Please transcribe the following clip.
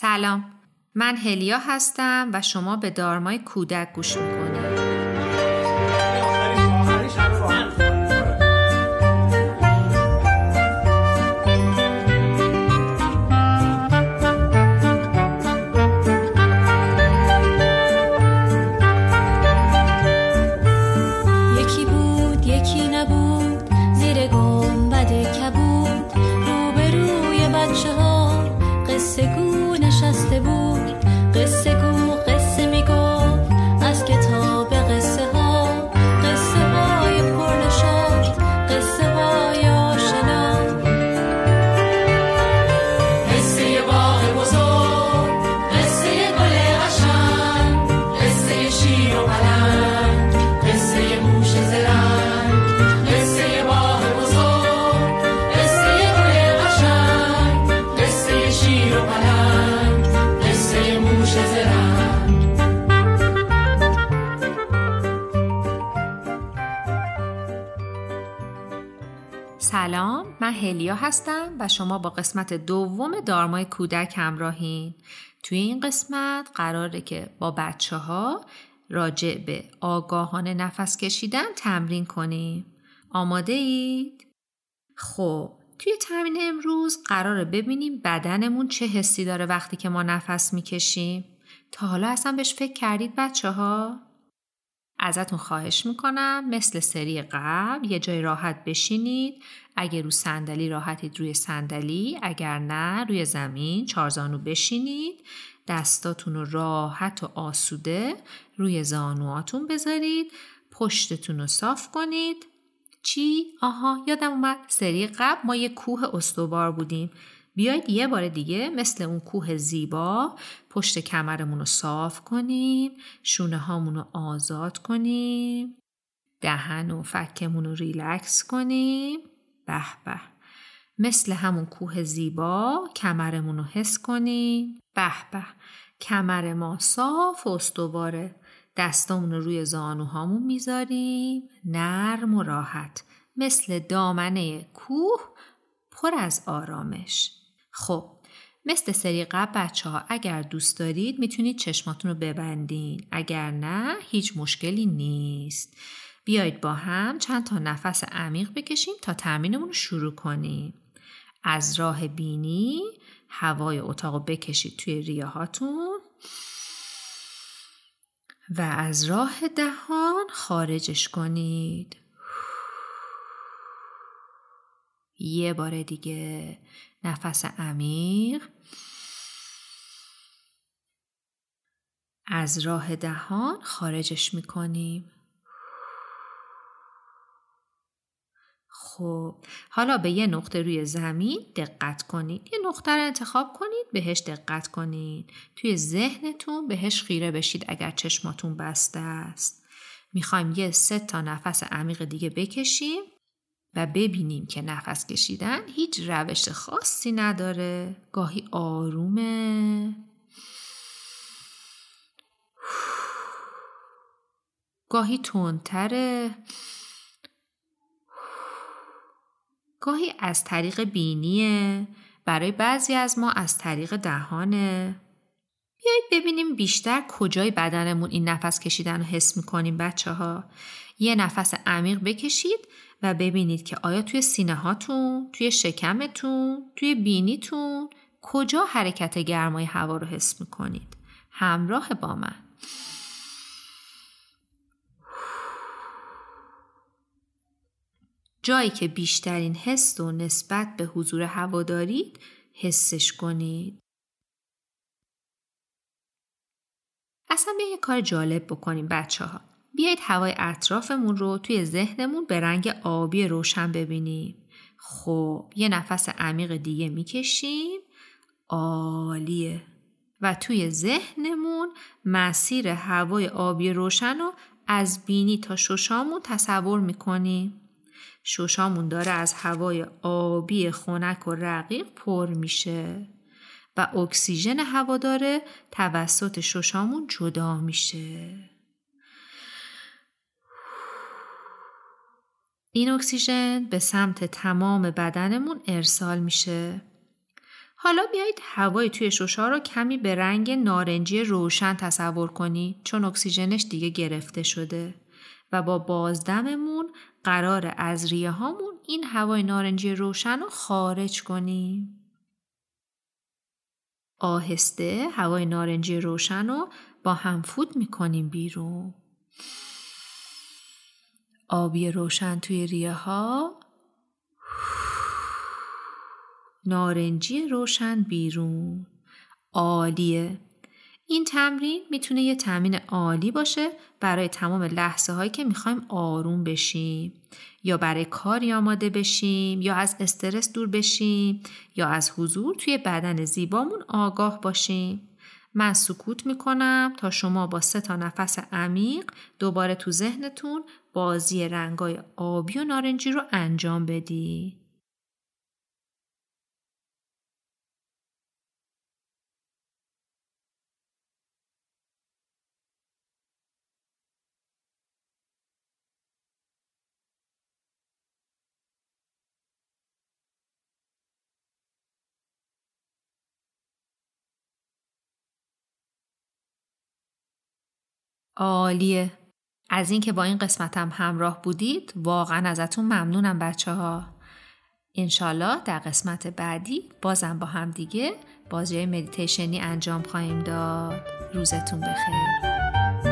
سلام. من هلیا هستم و شما به دارمای کودک گوش می‌کنید. سلام من هلیا هستم و شما با قسمت دوم دارمای کودک همراهین توی این قسمت قراره که با بچه ها راجع به آگاهانه نفس کشیدن تمرین کنیم آماده اید؟ خب توی تمرین امروز قراره ببینیم بدنمون چه حسی داره وقتی که ما نفس می‌کشیم تا حالا اصلا بهش فکر کردید بچه ها؟ ازتون خواهش می‌کنم. مثل سری قبل یه جای راحت بشینید. اگر رو صندلی راحتید روی صندلی. اگر نه روی زمین. چارزانو بشینید. دستاتون رو راحت و آسوده روی زانواتون بذارید. پشتتون رو صاف کنید. چی؟ آها یادم اومد. سری قبل ما یه کوه استوبار بودیم. بیایید یه بار دیگه مثل اون کوه زیبا پشت کمرمون رو صاف کنیم شونه هامون رو آزاد کنیم دهن و فکمون رو ریلکس کنیم. به به. مثل همون کوه زیبا کمرمون رو حس کنیم. به به. کمر ما صاف و استواره دستامون رو روی زانوهامون می‌ذاریم. نرم و راحت. مثل دامنه کوه پر از آرامش. خب مثل سری قبل بچه ها اگر دوست دارید می‌تونید چشماتون رو ببندین. اگر نه هیچ مشکلی نیست. بیایید با هم چند تا نفس عمیق بکشیم تا تمرینمون رو شروع کنیم. از راه بینی هوای اتاق رو بکشید توی ریاهاتون. و از راه دهان خارجش کنید. یه بار دیگه. نفس عمیق. از راه دهان خارجش می‌کنیم. خب حالا به یه نقطه روی زمین دقت کنید. یه نقطه رو انتخاب کنید بهش دقت کنید. توی ذهنتون بهش خیره بشید اگر چشماتون بسته است. می‌خوایم یه سه تا نفس عمیق دیگه بکشیم. و ببینیم که نفس کشیدن هیچ روش خاصی نداره. گاهی آرومه. گاهی تندتره. گاهی از طریق بینیه. برای بعضی از ما از طریق دهانه. بیایید ببینیم بیشتر کجای بدنمون این نفس کشیدن رو حس می‌کنیم بچه ها یه نفس عمیق بکشید و ببینید که آیا توی سینه هاتون، توی شکمتون، توی بینیتون کجا حرکت گرمای هوا رو حس می‌کنید. همراه با من. جایی که بیشترین حس و نسبت به حضور هوا دارید حسش کنید. اصلا به یه کار جالب بکنیم بچه ها. بیایید هوای اطرافمون رو توی ذهنمون به رنگ آبی روشن ببینیم. خب یه نفس عمیق دیگه می‌کشیم. عالیه. و توی ذهنمون مسیر هوای آبی روشن رو از بینی تا ششامون تصور می‌کنیم. ششامون داره از هوای آبی خنک و رقیق پر میشه و اکسیژن هوا داره توسط ششامون جدا میشه. این اکسیژن به سمت تمام بدنمون ارسال میشه. حالا بیایید هوای توی شوشا رو کمی به رنگ نارنجی روشن تصور کنی چون اکسیژنش دیگه گرفته شده و با بازدممون قرار از ریه هامون این هوای نارنجی روشن رو خارج کنیم. آهسته هوای نارنجی روشن رو با هم فوت می‌کنیم بیرون. آبی روشن توی ریه ها. نارنجی روشن بیرون. عالیه. این تمرین می‌تونه یه تمرین عالی باشه برای تمام لحظه هایی که می‌خوایم آروم بشیم. یا برای کاری آماده بشیم یا از استرس دور بشیم یا از حضور توی بدن زیبامون آگاه باشیم. من سکوت می‌کنم تا شما با سه تا نفس عمیق دوباره تو ذهنتون بازی رنگای آبی و نارنجی رو انجام بدی. عالیه. از اینکه با این قسمتم همراه بودید واقعا ازتون ممنونم بچه ها انشالله در قسمت بعدی بازم با هم دیگه بازی مدیتیشنی انجام خواهیم داد. روزتون بخیر.